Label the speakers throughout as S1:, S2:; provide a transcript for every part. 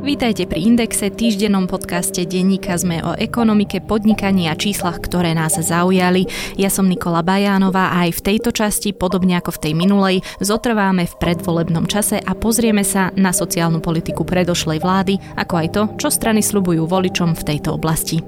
S1: Vítajte pri Indexe, týždennom podcaste denníka sme o ekonomike, podnikaní a číslach, ktoré nás zaujali. Ja som Nikola Bajánová a aj v tejto časti, podobne ako v tej minulej, zotrváme v predvolebnom čase a pozrieme sa na sociálnu politiku predošlej vlády, ako aj to, čo strany slubujú voličom v tejto oblasti.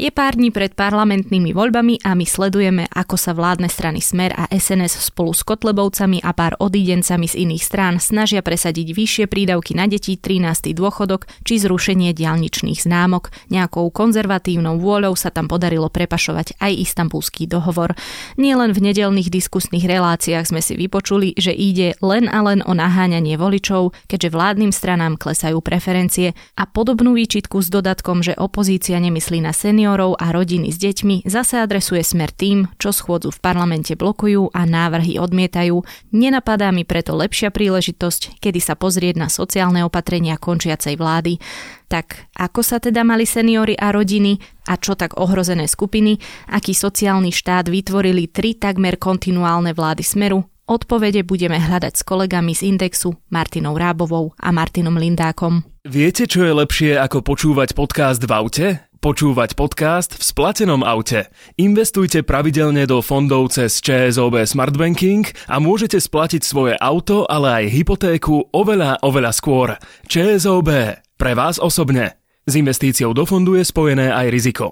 S1: Je pár dní pred parlamentnými voľbami a my sledujeme, ako sa vládne strany Smer a SNS spolu s Kotlebovcami a pár odídencami z iných strán snažia presadiť vyššie prídavky na deti, 13. dôchodok či zrušenie dialničných známok. Nejakou konzervatívnou vôľou sa tam podarilo prepašovať aj istambulský dohovor. Nielen v nedelných diskusných reláciách sme si vypočuli, že ide len a len o naháňanie voličov, keďže vládnym stranám klesajú preferencie a podobnú výčitku s dodatkom, že opozícia nemyslí na senior seniorov a rodiny s deťmi zase adresuje smer tým, čo schôdzu v parlamente blokujú a návrhy odmietajú. Nenapadá mi preto lepšia príležitosť, kedy sa pozrieť na sociálne opatrenia končiacej vlády. Tak ako sa teda mali seniory a rodiny a čo tak ohrozené skupiny, aký sociálny štát vytvorili tri takmer kontinuálne vlády Smeru, Odpovede budeme hľadať s kolegami z Indexu Martinou Rábovou a Martinom Lindákom.
S2: Viete, čo je lepšie ako počúvať podcast v aute? Počúvať podcast v splatenom aute. Investujte pravidelne do fondov cez ČSOB Smart Banking a môžete splatiť svoje auto, ale aj hypotéku oveľa, oveľa skôr. ČSOB. Pre vás osobne. S investíciou do fondu je spojené aj riziko.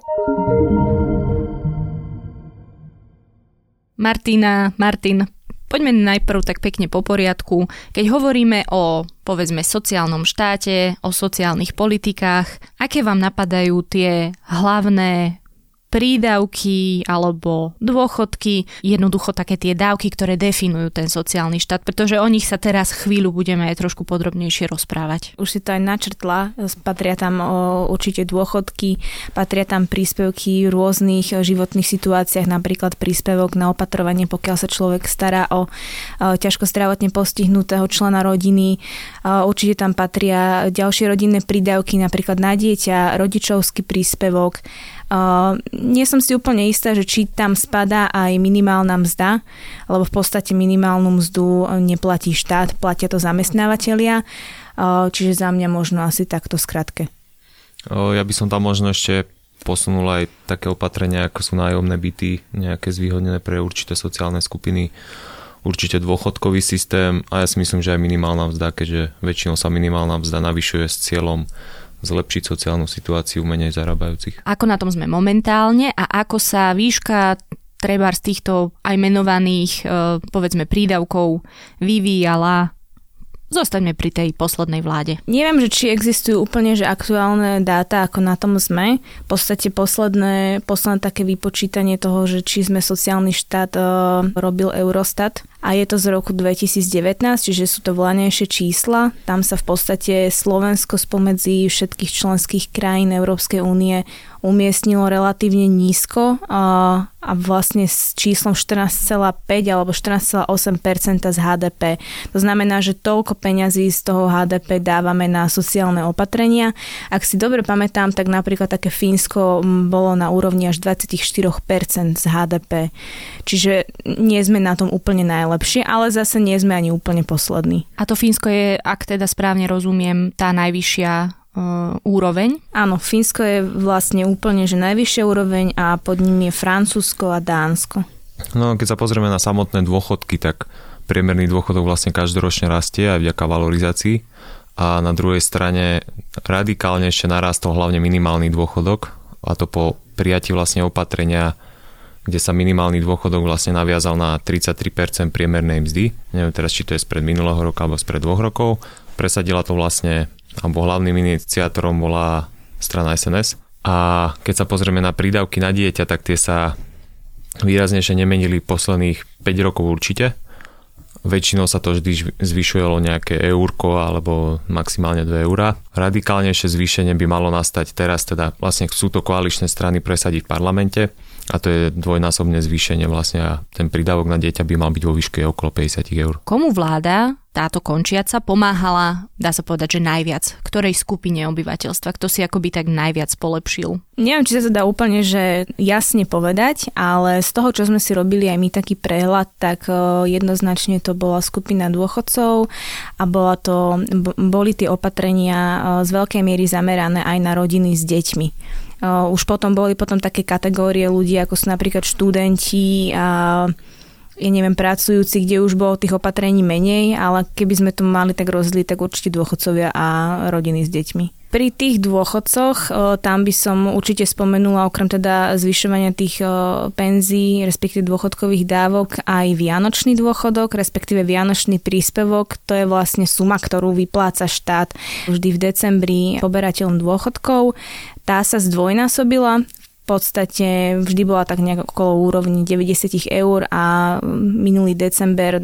S1: Martina, Martin, Poďme najprv tak pekne po poriadku. Keď hovoríme o, povedzme, sociálnom štáte, o sociálnych politikách, aké vám napadajú tie hlavné prídavky alebo dôchodky, jednoducho také tie dávky, ktoré definujú ten sociálny štát, pretože o nich sa teraz chvíľu budeme aj trošku podrobnejšie rozprávať.
S3: Už si to aj načrtla, patria tam určite dôchodky, patria tam príspevky v rôznych životných situáciách, napríklad príspevok na opatrovanie, pokiaľ sa človek stará o, o ťažko zdravotne postihnutého člena rodiny. Určite tam patria ďalšie rodinné prídavky, napríklad na dieťa, rodičovský príspevok, Uh, nie som si úplne istá, že či tam spadá aj minimálna mzda, lebo v podstate minimálnu mzdu neplatí štát, platia to zamestnávateľia, uh, čiže za mňa možno asi takto skratke.
S4: Ja by som tam možno ešte posunul aj také opatrenia, ako sú nájomné byty, nejaké zvýhodnené pre určité sociálne skupiny, určite dôchodkový systém a ja si myslím, že aj minimálna mzda, keďže väčšinou sa minimálna mzda navyšuje s cieľom zlepšiť sociálnu situáciu menej zarábajúcich.
S1: Ako na tom sme momentálne a ako sa výška treba z týchto aj menovaných, e, povedzme, prídavkov vyvíjala Zostaňme pri tej poslednej vláde.
S3: Neviem, že či existujú úplne že aktuálne dáta, ako na tom sme. V podstate posledné, posledné také vypočítanie toho, že či sme sociálny štát, uh, robil Eurostat a je to z roku 2019, čiže sú to volanejšie čísla. Tam sa v podstate Slovensko spomedzi všetkých členských krajín Európskej únie umiestnilo relatívne nízko a, a vlastne s číslom 14,5 alebo 14,8% z HDP. To znamená, že toľko peňazí z toho HDP dávame na sociálne opatrenia. Ak si dobre pamätám, tak napríklad také Fínsko bolo na úrovni až 24% z HDP. Čiže nie sme na tom úplne najlepšie, ale zase nie sme ani úplne poslední.
S1: A to Fínsko je, ak teda správne rozumiem, tá najvyššia uh, úroveň.
S3: Áno, Fínsko je vlastne úplne že najvyššia úroveň a pod ním je Francúzsko a Dánsko.
S4: No, keď sa pozrieme na samotné dôchodky, tak priemerný dôchodok vlastne každoročne rastie aj vďaka valorizácii a na druhej strane radikálne ešte narastol hlavne minimálny dôchodok a to po prijatí vlastne opatrenia kde sa minimálny dôchodok vlastne naviazal na 33% priemernej mzdy. Neviem teraz, či to je spred minulého roka alebo spred dvoch rokov. Presadila to vlastne alebo hlavným iniciátorom bola strana SNS. A keď sa pozrieme na prídavky na dieťa, tak tie sa výraznejšie nemenili posledných 5 rokov určite. Väčšinou sa to vždy zvyšuje o nejaké eurko alebo maximálne 2 eurá. Radikálnejšie zvýšenie by malo nastať teraz, teda vlastne sú to koaličné strany presadiť v parlamente a to je dvojnásobné zvýšenie vlastne a ten prídavok na dieťa by mal byť vo výške okolo 50 eur.
S1: Komu vláda táto končiaca pomáhala, dá sa povedať, že najviac? Ktorej skupine obyvateľstva? Kto si akoby tak najviac polepšil?
S3: Neviem, či sa to dá úplne že jasne povedať, ale z toho, čo sme si robili aj my taký prehľad, tak e, jednoznačne to bola skupina dôchodcov a bola to, boli tie opatrenia e, z veľkej miery zamerané aj na rodiny s deťmi. Už potom boli potom také kategórie ľudí, ako sú napríklad študenti a ja neviem, pracujúci, kde už bolo tých opatrení menej, ale keby sme to mali tak rozdeliť, tak určite dôchodcovia a rodiny s deťmi. Pri tých dôchodcoch tam by som určite spomenula okrem teda zvyšovania tých penzí, respektíve dôchodkových dávok, aj vianočný dôchodok, respektíve vianočný príspevok. To je vlastne suma, ktorú vypláca štát vždy v decembri poberateľom dôchodkov. Tá sa zdvojnásobila v podstate vždy bola tak nejak okolo úrovni 90 eur a minulý december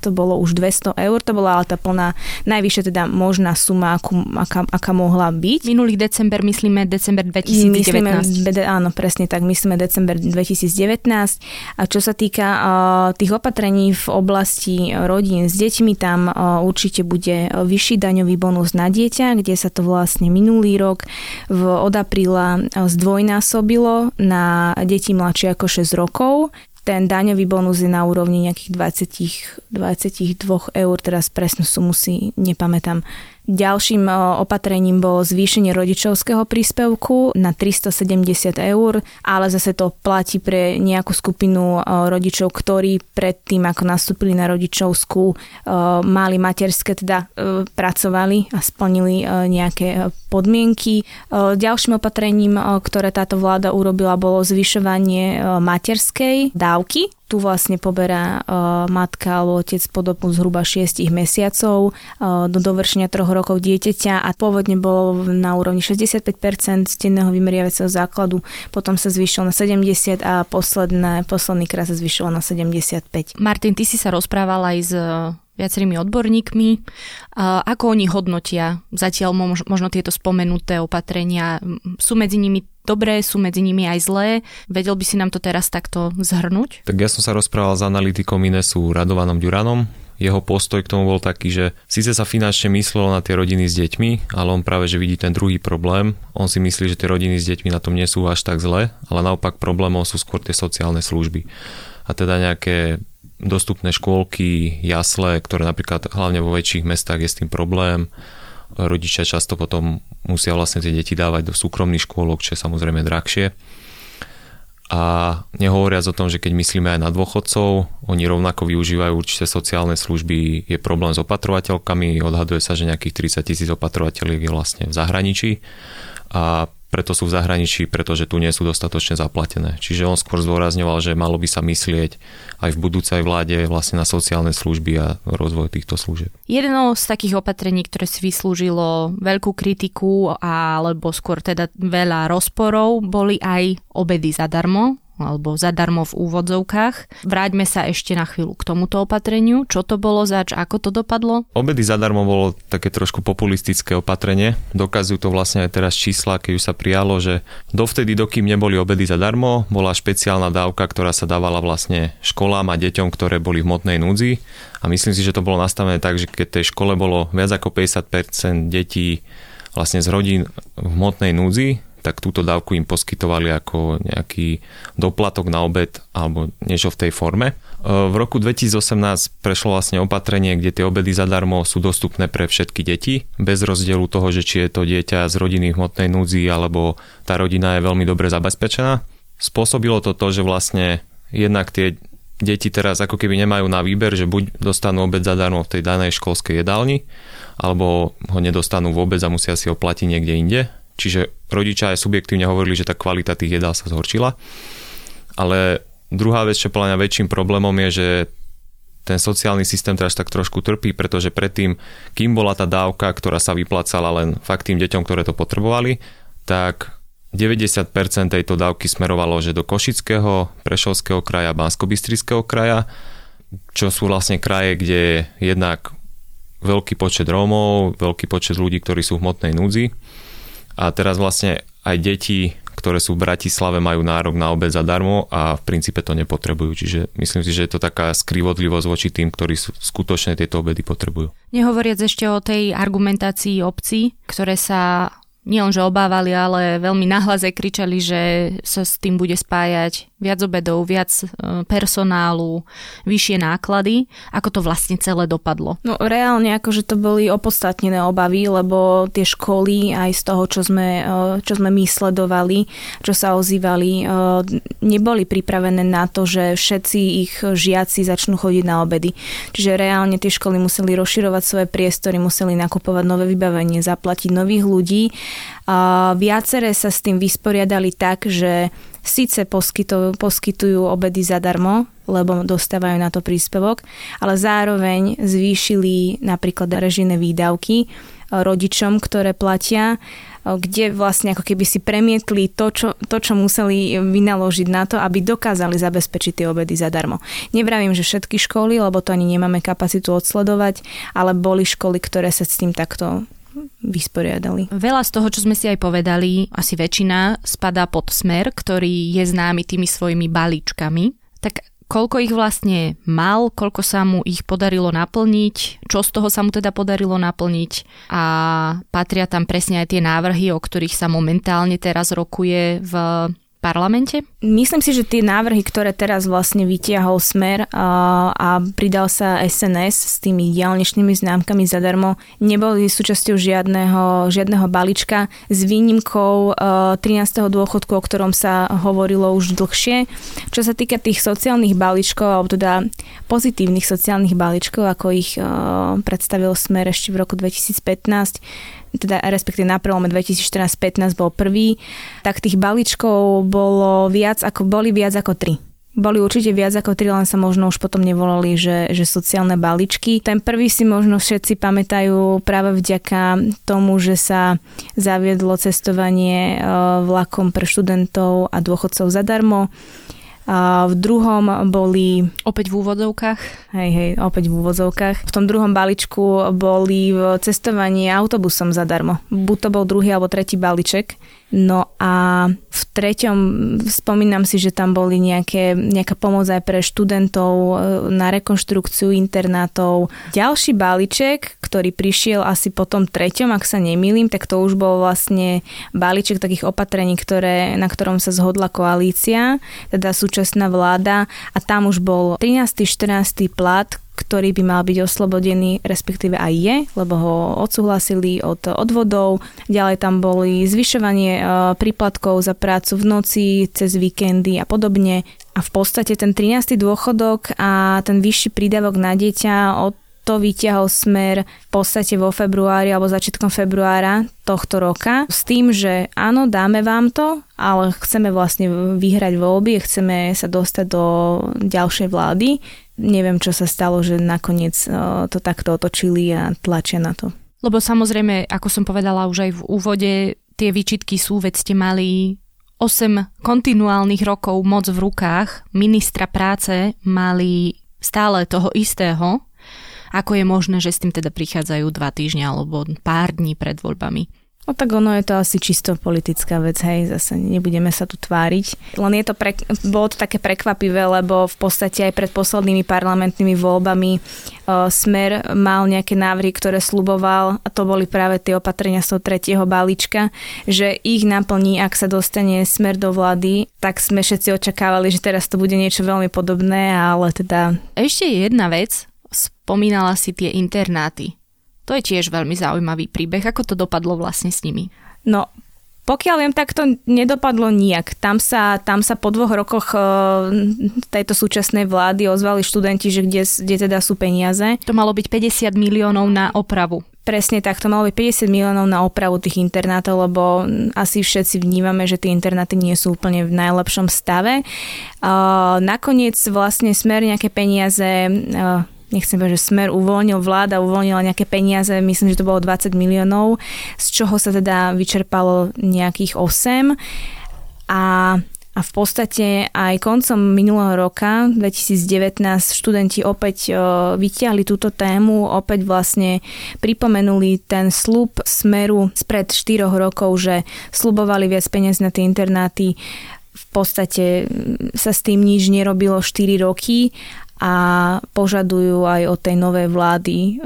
S3: to bolo už 200 eur, to bola ale tá plná, najvyššia teda možná suma, akú, aká, aká mohla byť.
S1: Minulý december, myslíme december 2019. Myslíme,
S3: áno, presne tak, myslíme december 2019. A čo sa týka uh, tých opatrení v oblasti rodín s deťmi, tam uh, určite bude vyšší daňový bonus na dieťa, kde sa to vlastne minulý rok v, od apríla zdvojnásobilo na deti mladšie ako 6 rokov ten daňový bonus je na úrovni nejakých 20, 22 eur, teraz presnú sumu si nepamätám. Ďalším opatrením bolo zvýšenie rodičovského príspevku na 370 eur, ale zase to platí pre nejakú skupinu rodičov, ktorí predtým, ako nastúpili na rodičovskú, mali materské, teda e, pracovali a splnili e, nejaké podmienky. Ďalším opatrením, ktoré táto vláda urobila, bolo zvyšovanie materskej dávky tu vlastne poberá uh, matka alebo otec po dobu zhruba 6 mesiacov uh, do dovršenia troch rokov dieťaťa a pôvodne bolo na úrovni 65% denného vymeriavacieho základu, potom sa zvýšil na 70 a posledné, posledný krát sa zvýšilo na 75.
S1: Martin, ty si sa rozprával aj s viacerými odborníkmi. Ako oni hodnotia zatiaľ možno tieto spomenuté opatrenia? Sú medzi nimi dobré, sú medzi nimi aj zlé. Vedel by si nám to teraz takto zhrnúť?
S4: Tak ja som sa rozprával s analytikom Inesu Radovanom Ďuranom. Jeho postoj k tomu bol taký, že síce sa finančne myslelo na tie rodiny s deťmi, ale on práve, že vidí ten druhý problém. On si myslí, že tie rodiny s deťmi na tom nie sú až tak zle, ale naopak problémom sú skôr tie sociálne služby. A teda nejaké dostupné škôlky, jasle, ktoré napríklad hlavne vo väčších mestách je s tým problém. Rodičia často potom musia vlastne tie deti dávať do súkromných škôlok, čo je samozrejme drahšie. A nehovoriac o tom, že keď myslíme aj na dôchodcov, oni rovnako využívajú určité sociálne služby, je problém s opatrovateľkami, odhaduje sa, že nejakých 30 tisíc opatrovateľiek je vlastne v zahraničí a preto sú v zahraničí, pretože tu nie sú dostatočne zaplatené. Čiže on skôr zdôrazňoval, že malo by sa myslieť aj v budúcej vláde vlastne na sociálne služby a rozvoj týchto služieb.
S1: Jedno z takých opatrení, ktoré si vyslúžilo veľkú kritiku alebo skôr teda veľa rozporov, boli aj obedy zadarmo alebo zadarmo v úvodzovkách. Vráťme sa ešte na chvíľu k tomuto opatreniu. Čo to bolo zač, ako to dopadlo?
S4: Obedy zadarmo bolo také trošku populistické opatrenie. Dokazujú to vlastne aj teraz čísla, keď už sa prijalo, že dovtedy, dokým neboli obedy zadarmo, bola špeciálna dávka, ktorá sa dávala vlastne školám a deťom, ktoré boli v hmotnej núdzi. A myslím si, že to bolo nastavené tak, že keď tej škole bolo viac ako 50% detí vlastne z rodín v hmotnej núdzi, tak túto dávku im poskytovali ako nejaký doplatok na obed alebo niečo v tej forme. E, v roku 2018 prešlo vlastne opatrenie, kde tie obedy zadarmo sú dostupné pre všetky deti, bez rozdielu toho, že či je to dieťa z rodiny hmotnej núdzi alebo tá rodina je veľmi dobre zabezpečená. Spôsobilo to to, že vlastne jednak tie deti teraz ako keby nemajú na výber, že buď dostanú obed zadarmo v tej danej školskej jedálni, alebo ho nedostanú vôbec a musia si ho platiť niekde inde Čiže rodičia aj subjektívne hovorili, že tá kvalita tých jedál sa zhoršila. Ale druhá vec, čo podľa väčším problémom je, že ten sociálny systém teraz tak trošku trpí, pretože predtým, kým bola tá dávka, ktorá sa vyplácala len fakt tým deťom, ktoré to potrebovali, tak 90% tejto dávky smerovalo, že do Košického, Prešovského kraja, bansko kraja, čo sú vlastne kraje, kde je jednak veľký počet Rómov, veľký počet ľudí, ktorí sú v hmotnej núdzi a teraz vlastne aj deti, ktoré sú v Bratislave, majú nárok na obed zadarmo a v princípe to nepotrebujú. Čiže myslím si, že je to taká skrivodlivosť voči tým, ktorí sú, skutočne tieto obedy potrebujú.
S1: Nehovoriac ešte o tej argumentácii obcí, ktoré sa nielenže obávali, ale veľmi nahlas kričali, že sa s tým bude spájať viac obedov, viac e, personálu, vyššie náklady. Ako to vlastne celé dopadlo?
S3: No reálne akože to boli opodstatnené obavy, lebo tie školy aj z toho, čo sme, e, čo sme my sledovali, čo sa ozývali, e, neboli pripravené na to, že všetci ich žiaci začnú chodiť na obedy. Čiže reálne tie školy museli rozširovať svoje priestory, museli nakupovať nové vybavenie, zaplatiť nových ľudí. Viaceré sa s tým vysporiadali tak, že síce poskytujú, poskytujú obedy zadarmo, lebo dostávajú na to príspevok, ale zároveň zvýšili napríklad režijné výdavky rodičom, ktoré platia, kde vlastne ako keby si premietli to čo, to, čo museli vynaložiť na to, aby dokázali zabezpečiť tie obedy zadarmo. Nevravím, že všetky školy, lebo to ani nemáme kapacitu odsledovať, ale boli školy, ktoré sa s tým takto vysporiadali.
S1: Veľa z toho, čo sme si aj povedali, asi väčšina spadá pod smer, ktorý je známy tými svojimi balíčkami. Tak koľko ich vlastne mal, koľko sa mu ich podarilo naplniť, čo z toho sa mu teda podarilo naplniť a patria tam presne aj tie návrhy, o ktorých sa momentálne teraz rokuje v parlamente?
S3: Myslím si, že tie návrhy, ktoré teraz vlastne vytiahol Smer a, pridal sa SNS s tými diálničnými známkami zadarmo, neboli súčasťou žiadneho, žiadneho balíčka s výnimkou 13. dôchodku, o ktorom sa hovorilo už dlhšie. Čo sa týka tých sociálnych balíčkov, alebo teda pozitívnych sociálnych balíčkov, ako ich predstavil Smer ešte v roku 2015, teda respektíve na prelome 2014-15 bol prvý, tak tých balíčkov bolo viac ako, boli viac ako tri. Boli určite viac ako tri, len sa možno už potom nevolali, že, že sociálne balíčky. Ten prvý si možno všetci pamätajú práve vďaka tomu, že sa zaviedlo cestovanie e, vlakom pre študentov a dôchodcov zadarmo. A v druhom boli...
S1: Opäť v úvodzovkách?
S3: Hej, hej, opäť v úvodzovkách. V tom druhom balíčku boli cestovanie autobusom zadarmo. Buď to bol druhý alebo tretí balíček. No a v treťom spomínam si, že tam boli nejaké, nejaká pomoc aj pre študentov e, na rekonštrukciu internátov. Ďalší balíček, ktorý prišiel asi po tom treťom, ak sa nemýlim, tak to už bol vlastne balíček takých opatrení, ktoré, na ktorom sa zhodla koalícia, teda súčasná vláda a tam už bol 13. 14. plat, ktorý by mal byť oslobodený, respektíve aj je, lebo ho odsúhlasili od odvodov. Ďalej tam boli zvyšovanie e, príplatkov za prácu v noci, cez víkendy a podobne. A v podstate ten 13. dôchodok a ten vyšší prídavok na dieťa od to vyťahol smer v podstate vo februári alebo začiatkom februára tohto roka s tým, že áno, dáme vám to, ale chceme vlastne vyhrať voľby, chceme sa dostať do ďalšej vlády. Neviem, čo sa stalo, že nakoniec to takto otočili a tlačia na to.
S1: Lebo samozrejme, ako som povedala už aj v úvode, tie výčitky sú, veď ste mali 8 kontinuálnych rokov moc v rukách, ministra práce mali stále toho istého, ako je možné, že s tým teda prichádzajú dva týždňa alebo pár dní pred voľbami.
S3: No tak ono je to asi čisto politická vec, hej, zase nebudeme sa tu tváriť. Len je to pre, bolo to také prekvapivé, lebo v podstate aj pred poslednými parlamentnými voľbami uh, Smer mal nejaké návrhy, ktoré sluboval a to boli práve tie opatrenia z toho tretieho balíčka, že ich naplní, ak sa dostane Smer do vlády, tak sme všetci očakávali, že teraz to bude niečo veľmi podobné, ale teda...
S1: Ešte jedna vec, spomínala si tie internáty. To je tiež veľmi zaujímavý príbeh. Ako to dopadlo vlastne s nimi?
S3: No, pokiaľ viem, tak to nedopadlo nijak. Tam sa, tam sa po dvoch rokoch uh, tejto súčasnej vlády ozvali študenti, že kde, kde teda sú peniaze.
S1: To malo byť 50 miliónov na opravu.
S3: Presne tak, to malo byť 50 miliónov na opravu tých internátov, lebo asi všetci vnímame, že tie internáty nie sú úplne v najlepšom stave. Uh, nakoniec vlastne smer nejaké peniaze uh, nechcem povedať, že smer uvoľnil, vláda uvoľnila nejaké peniaze, myslím, že to bolo 20 miliónov, z čoho sa teda vyčerpalo nejakých 8 a A v podstate aj koncom minulého roka, 2019, študenti opäť vytiahli túto tému, opäť vlastne pripomenuli ten slub smeru spred 4 rokov, že slubovali viac peniaz na tie internáty. V podstate sa s tým nič nerobilo 4 roky a požadujú aj od tej novej vlády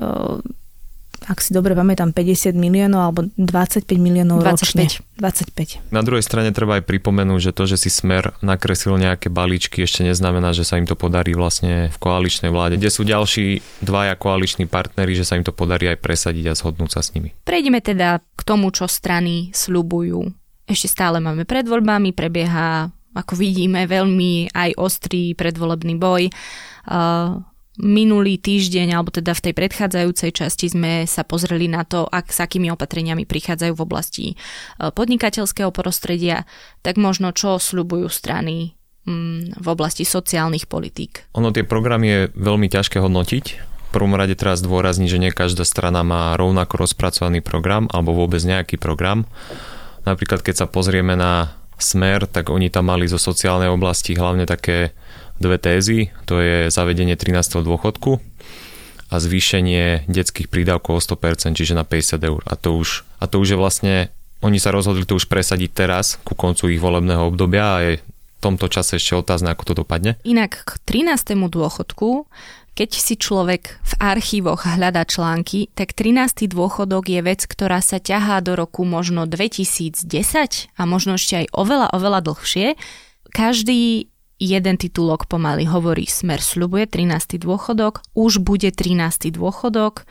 S3: ak si dobre pamätám, 50 miliónov alebo 25 miliónov 25. ročne. 25.
S4: Na druhej strane treba aj pripomenúť, že to, že si Smer nakreslil nejaké balíčky, ešte neznamená, že sa im to podarí vlastne v koaličnej vláde, kde sú ďalší dvaja koaliční partnery, že sa im to podarí aj presadiť a zhodnúť sa s nimi.
S1: Prejdeme teda k tomu, čo strany slubujú. Ešte stále máme pred voľbami, prebieha, ako vidíme, veľmi aj ostrý predvolebný boj. Uh, Minulý týždeň, alebo teda v tej predchádzajúcej časti sme sa pozreli na to, ak, s akými opatreniami prichádzajú v oblasti e, podnikateľského prostredia, tak možno čo sľubujú strany mm, v oblasti sociálnych politík.
S4: Ono tie programy je veľmi ťažké hodnotiť. V prvom rade teraz zdôrazniť, že nie každá strana má rovnako rozpracovaný program alebo vôbec nejaký program. Napríklad keď sa pozrieme na Smer, tak oni tam mali zo sociálnej oblasti hlavne také dve tézy, to je zavedenie 13. dôchodku a zvýšenie detských prídavkov o 100%, čiže na 50 eur. A to už, a to už je vlastne, oni sa rozhodli to už presadiť teraz, ku koncu ich volebného obdobia a je v tomto čase ešte otázne, ako to dopadne.
S1: Inak k 13. dôchodku, keď si človek v archívoch hľadá články, tak 13. dôchodok je vec, ktorá sa ťahá do roku možno 2010 a možno ešte aj oveľa, oveľa dlhšie. Každý jeden titulok pomaly hovorí Smer sľubuje 13. dôchodok, už bude 13. dôchodok.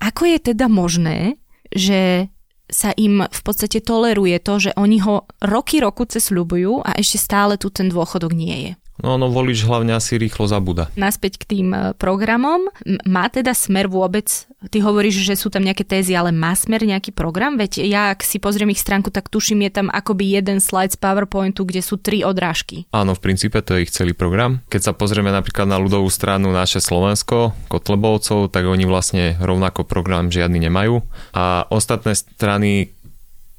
S1: Ako je teda možné, že sa im v podstate toleruje to, že oni ho roky roku cez sľubujú a ešte stále tu ten dôchodok nie je?
S4: No, no volič hlavne asi rýchlo zabúda.
S1: Naspäť k tým e, programom. Má teda smer vôbec, ty hovoríš, že sú tam nejaké tézy, ale má smer nejaký program? Veď ja, ak si pozriem ich stránku, tak tuším, je tam akoby jeden slide z PowerPointu, kde sú tri odrážky.
S4: Áno, v princípe to je ich celý program. Keď sa pozrieme napríklad na ľudovú stranu naše Slovensko, Kotlebovcov, tak oni vlastne rovnako program žiadny nemajú. A ostatné strany,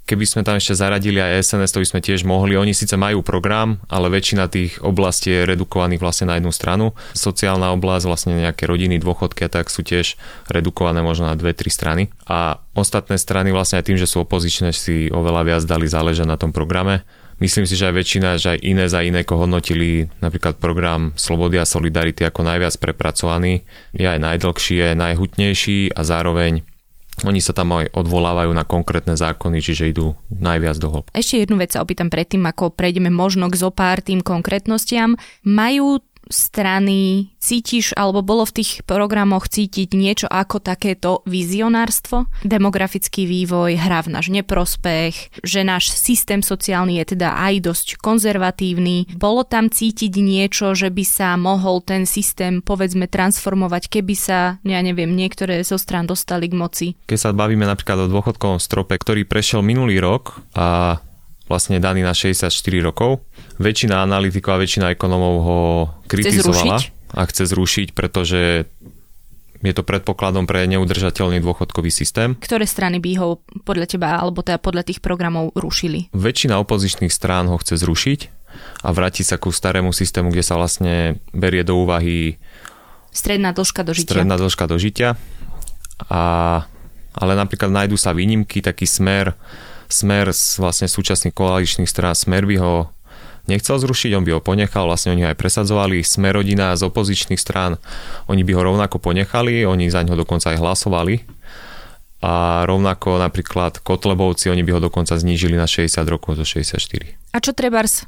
S4: Keby sme tam ešte zaradili aj SNS, to by sme tiež mohli. Oni síce majú program, ale väčšina tých oblastí je redukovaných vlastne na jednu stranu. Sociálna oblasť, vlastne nejaké rodiny, dôchodky a tak sú tiež redukované možno na dve, tri strany. A ostatné strany vlastne aj tým, že sú opozičné, si oveľa viac dali záležať na tom programe. Myslím si, že aj väčšina, že aj iné za iné hodnotili napríklad program Slobody a Solidarity ako najviac prepracovaný. Je aj najdlhší, je najhutnejší a zároveň oni sa tam aj odvolávajú na konkrétne zákony, čiže idú najviac do hĺbky.
S1: Ešte jednu vec sa opýtam predtým, ako prejdeme možno k zopár tým konkrétnostiam. Majú strany cítiš, alebo bolo v tých programoch cítiť niečo ako takéto vizionárstvo? Demografický vývoj hrá v náš neprospech, že náš systém sociálny je teda aj dosť konzervatívny. Bolo tam cítiť niečo, že by sa mohol ten systém povedzme transformovať, keby sa, ja neviem, niektoré zo strán dostali k moci?
S4: Keď sa bavíme napríklad o dôchodkovom strope, ktorý prešiel minulý rok a vlastne daný na 64 rokov. Väčšina analytikov a väčšina ekonomov ho kritizovala chce a chce zrušiť, pretože je to predpokladom pre neudržateľný dôchodkový systém.
S1: Ktoré strany by ho podľa teba alebo teda podľa tých programov rušili?
S4: Väčšina opozičných strán ho chce zrušiť a vrátiť sa ku starému systému, kde sa vlastne berie do úvahy
S1: stredná dĺžka dožitia.
S4: Stredná dĺžka dožitia. A, ale napríklad nájdú sa výnimky, taký smer Smer z vlastne súčasných koaličných strán Smer by ho nechcel zrušiť, on by ho ponechal, vlastne oni ho aj presadzovali. Smer rodina z opozičných strán, oni by ho rovnako ponechali, oni za ňo dokonca aj hlasovali. A rovnako napríklad Kotlebovci, oni by ho dokonca znížili na 60 rokov zo 64.
S1: A čo trebárs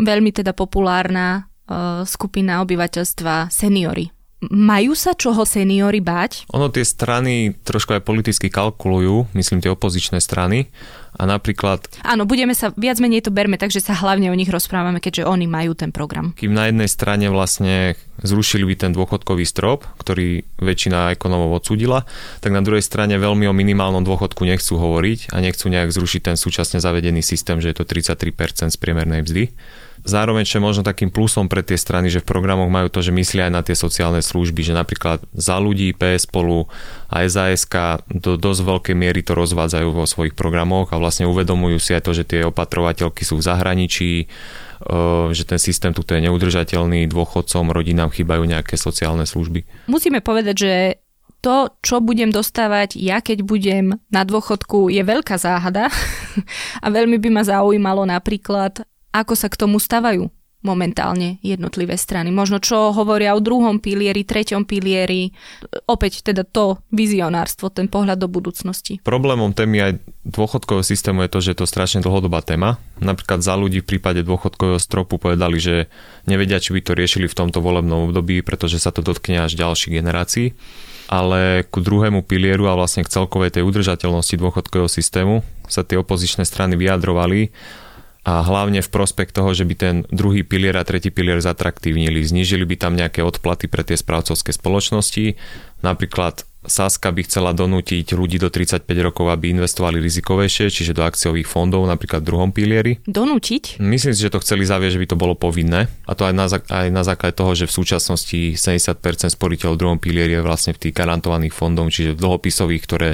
S1: veľmi teda populárna uh, skupina obyvateľstva seniory? Majú sa čoho seniory báť?
S4: Ono tie strany trošku aj politicky kalkulujú, myslím tie opozičné strany. A napríklad...
S1: Áno, budeme sa, viac menej to berme, takže sa hlavne o nich rozprávame, keďže oni majú ten program.
S4: Kým na jednej strane vlastne zrušili by ten dôchodkový strop, ktorý väčšina ekonomov odsudila, tak na druhej strane veľmi o minimálnom dôchodku nechcú hovoriť a nechcú nejak zrušiť ten súčasne zavedený systém, že je to 33% z priemernej mzdy zároveň čo je možno takým plusom pre tie strany, že v programoch majú to, že myslia aj na tie sociálne služby, že napríklad za ľudí, PS spolu a SASK do dosť veľkej miery to rozvádzajú vo svojich programoch a vlastne uvedomujú si aj to, že tie opatrovateľky sú v zahraničí, že ten systém tu je neudržateľný, dôchodcom, rodinám chýbajú nejaké sociálne služby.
S1: Musíme povedať, že to, čo budem dostávať ja, keď budem na dôchodku, je veľká záhada a veľmi by ma zaujímalo napríklad, ako sa k tomu stavajú momentálne jednotlivé strany. Možno čo hovoria o druhom pilieri, treťom pilieri, opäť teda to vizionárstvo, ten pohľad do budúcnosti.
S4: Problémom témy aj dôchodkového systému je to, že je to strašne dlhodobá téma. Napríklad za ľudí v prípade dôchodkového stropu povedali, že nevedia, či by to riešili v tomto volebnom období, pretože sa to dotkne až ďalších generácií ale ku druhému pilieru a vlastne k celkovej tej udržateľnosti dôchodkového systému sa tie opozičné strany vyjadrovali a hlavne v prospekt toho, že by ten druhý pilier a tretí pilier zatraktívnili. Znížili by tam nejaké odplaty pre tie správcovské spoločnosti. Napríklad Saska by chcela donútiť ľudí do 35 rokov, aby investovali rizikovejšie, čiže do akciových fondov, napríklad v druhom pilieri.
S1: Donútiť?
S4: Myslím si, že to chceli zavieť, že by to bolo povinné. A to aj na, aj na základe toho, že v súčasnosti 70% sporiteľov v druhom pilieri je vlastne v tých garantovaných fondov, čiže v dlhopisových, ktoré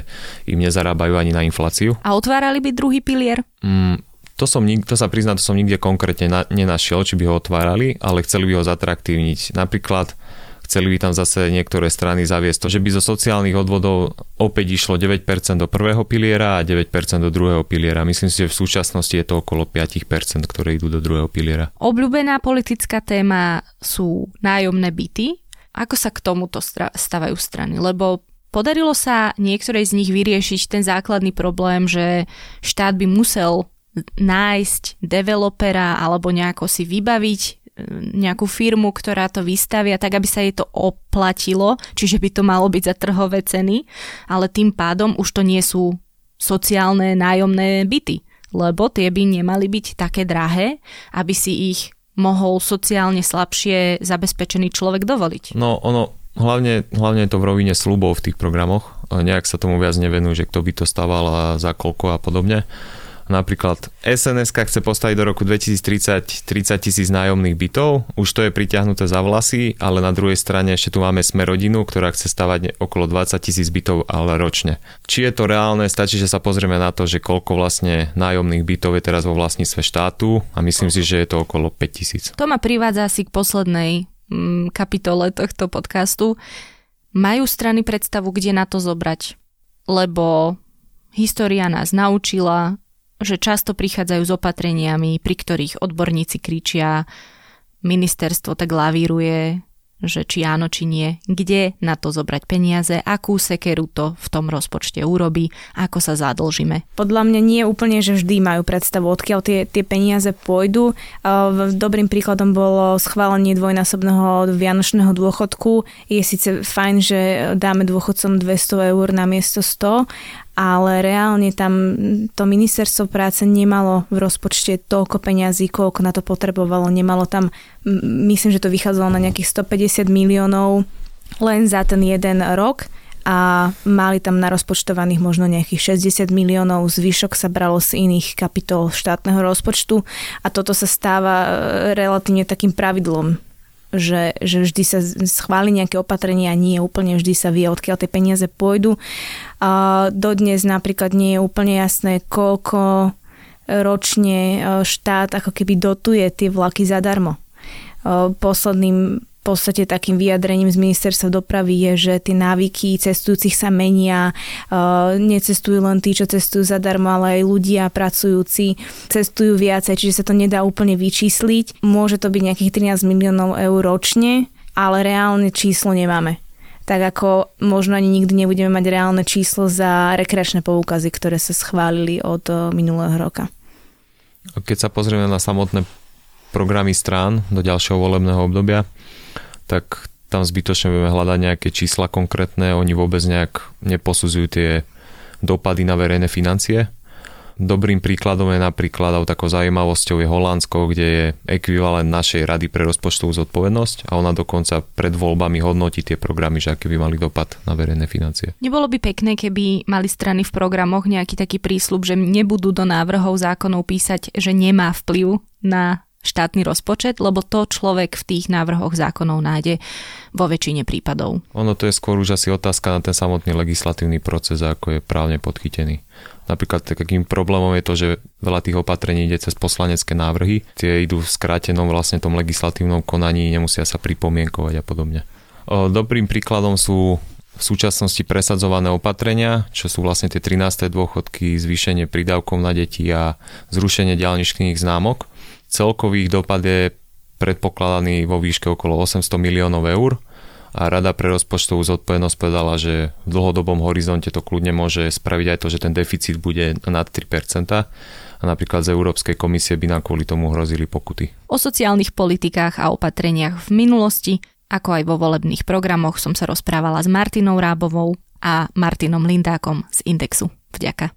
S4: im nezarábajú ani na infláciu.
S1: A otvárali by druhý pilier?
S4: Mm, to, som, to sa priznám, to som nikde konkrétne na, nenašiel, či by ho otvárali, ale chceli by ho zatraktívniť. Napríklad chceli by tam zase niektoré strany zaviesť to, že by zo sociálnych odvodov opäť išlo 9% do prvého piliera a 9% do druhého piliera. Myslím si, že v súčasnosti je to okolo 5%, ktoré idú do druhého piliera.
S1: Obľúbená politická téma sú nájomné byty. Ako sa k tomuto stavajú strany? Lebo podarilo sa niektorej z nich vyriešiť ten základný problém, že štát by musel nájsť developera alebo nejako si vybaviť e, nejakú firmu, ktorá to vystavia, tak aby sa jej to oplatilo, čiže by to malo byť za trhové ceny, ale tým pádom už to nie sú sociálne nájomné byty, lebo tie by nemali byť také drahé, aby si ich mohol sociálne slabšie zabezpečený človek dovoliť.
S4: No ono, hlavne, hlavne je to v rovine slubov v tých programoch, nejak sa tomu viac nevenujú, že kto by to stával a za koľko a podobne. Napríklad SNS chce postaviť do roku 2030 30 tisíc nájomných bytov, už to je priťahnuté za vlasy, ale na druhej strane ešte tu máme Sme rodinu, ktorá chce stavať okolo 20 tisíc bytov, ale ročne. Či je to reálne, stačí, že sa pozrieme na to, že koľko vlastne nájomných bytov je teraz vo vlastníctve štátu a myslím si, že je to okolo 5 tisíc.
S1: To ma privádza asi k poslednej mm, kapitole tohto podcastu. Majú strany predstavu, kde na to zobrať? Lebo história nás naučila, že často prichádzajú s opatreniami, pri ktorých odborníci kričia, ministerstvo tak lavíruje, že či áno, či nie, kde na to zobrať peniaze, akú sekeru to v tom rozpočte urobí, ako sa zadlžíme.
S3: Podľa mňa nie úplne, že vždy majú predstavu, odkiaľ tie, tie peniaze pôjdu. Dobrým príkladom bolo schválenie dvojnásobného vianočného dôchodku. Je síce fajn, že dáme dôchodcom 200 eur na miesto 100, ale reálne tam to ministerstvo práce nemalo v rozpočte toľko peňazí, koľko na to potrebovalo. Nemalo tam, myslím, že to vychádzalo na nejakých 150 miliónov len za ten jeden rok a mali tam narozpočtovaných možno nejakých 60 miliónov, zvyšok sa bralo z iných kapitol štátneho rozpočtu a toto sa stáva e, relatívne takým pravidlom že, že vždy sa schváli nejaké opatrenie a nie úplne vždy sa vie, odkiaľ tie peniaze pôjdu. A dodnes napríklad nie je úplne jasné, koľko ročne e, štát ako keby dotuje tie vlaky zadarmo. E, posledným podstate takým vyjadrením z ministerstva dopravy je, že tie návyky cestujúcich sa menia, e, necestujú len tí, čo cestujú zadarmo, ale aj ľudia pracujúci cestujú viacej, čiže sa to nedá úplne vyčísliť. Môže to byť nejakých 13 miliónov eur ročne, ale reálne číslo nemáme tak ako možno ani nikdy nebudeme mať reálne číslo za rekreačné poukazy, ktoré sa schválili od e, minulého roka.
S4: Keď sa pozrieme na samotné programy strán do ďalšieho volebného obdobia, tak tam zbytočne budeme hľadať nejaké čísla konkrétne, oni vôbec nejak neposudzujú tie dopady na verejné financie. Dobrým príkladom je napríklad, alebo takou zaujímavosťou je Holandsko, kde je ekvivalent našej rady pre rozpočtovú zodpovednosť a ona dokonca pred voľbami hodnotí tie programy, že aké by mali dopad na verejné financie.
S1: Nebolo by pekné, keby mali strany v programoch nejaký taký prísľub, že nebudú do návrhov zákonov písať, že nemá vplyv na štátny rozpočet, lebo to človek v tých návrhoch zákonov nájde vo väčšine prípadov.
S4: Ono to je skôr už asi otázka na ten samotný legislatívny proces, ako je právne podchytený. Napríklad takým problémom je to, že veľa tých opatrení ide cez poslanecké návrhy, tie idú v skrátenom vlastne tom legislatívnom konaní, nemusia sa pripomienkovať a podobne. Dobrým príkladom sú v súčasnosti presadzované opatrenia, čo sú vlastne tie 13. dôchodky, zvýšenie prídavkov na deti a zrušenie ďalničných známok. Celkový dopad je predpokladaný vo výške okolo 800 miliónov eur a Rada pre rozpočtovú zodpovednosť povedala, že v dlhodobom horizonte to kľudne môže spraviť aj to, že ten deficit bude nad 3% a napríklad z Európskej komisie by nám kvôli tomu hrozili pokuty.
S1: O sociálnych politikách a opatreniach v minulosti, ako aj vo volebných programoch som sa rozprávala s Martinou Rábovou a Martinom Lindákom z Indexu. Vďaka.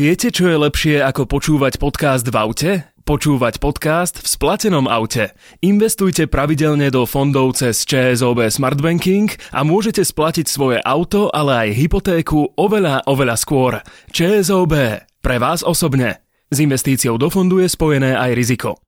S2: Viete, čo je lepšie ako počúvať podcast v aute? Počúvať podcast v splatenom aute. Investujte pravidelne do fondov cez ČSOB Smart Banking a môžete splatiť svoje auto, ale aj hypotéku oveľa, oveľa skôr. ČSOB. Pre vás osobne. S investíciou do fondu je spojené aj riziko.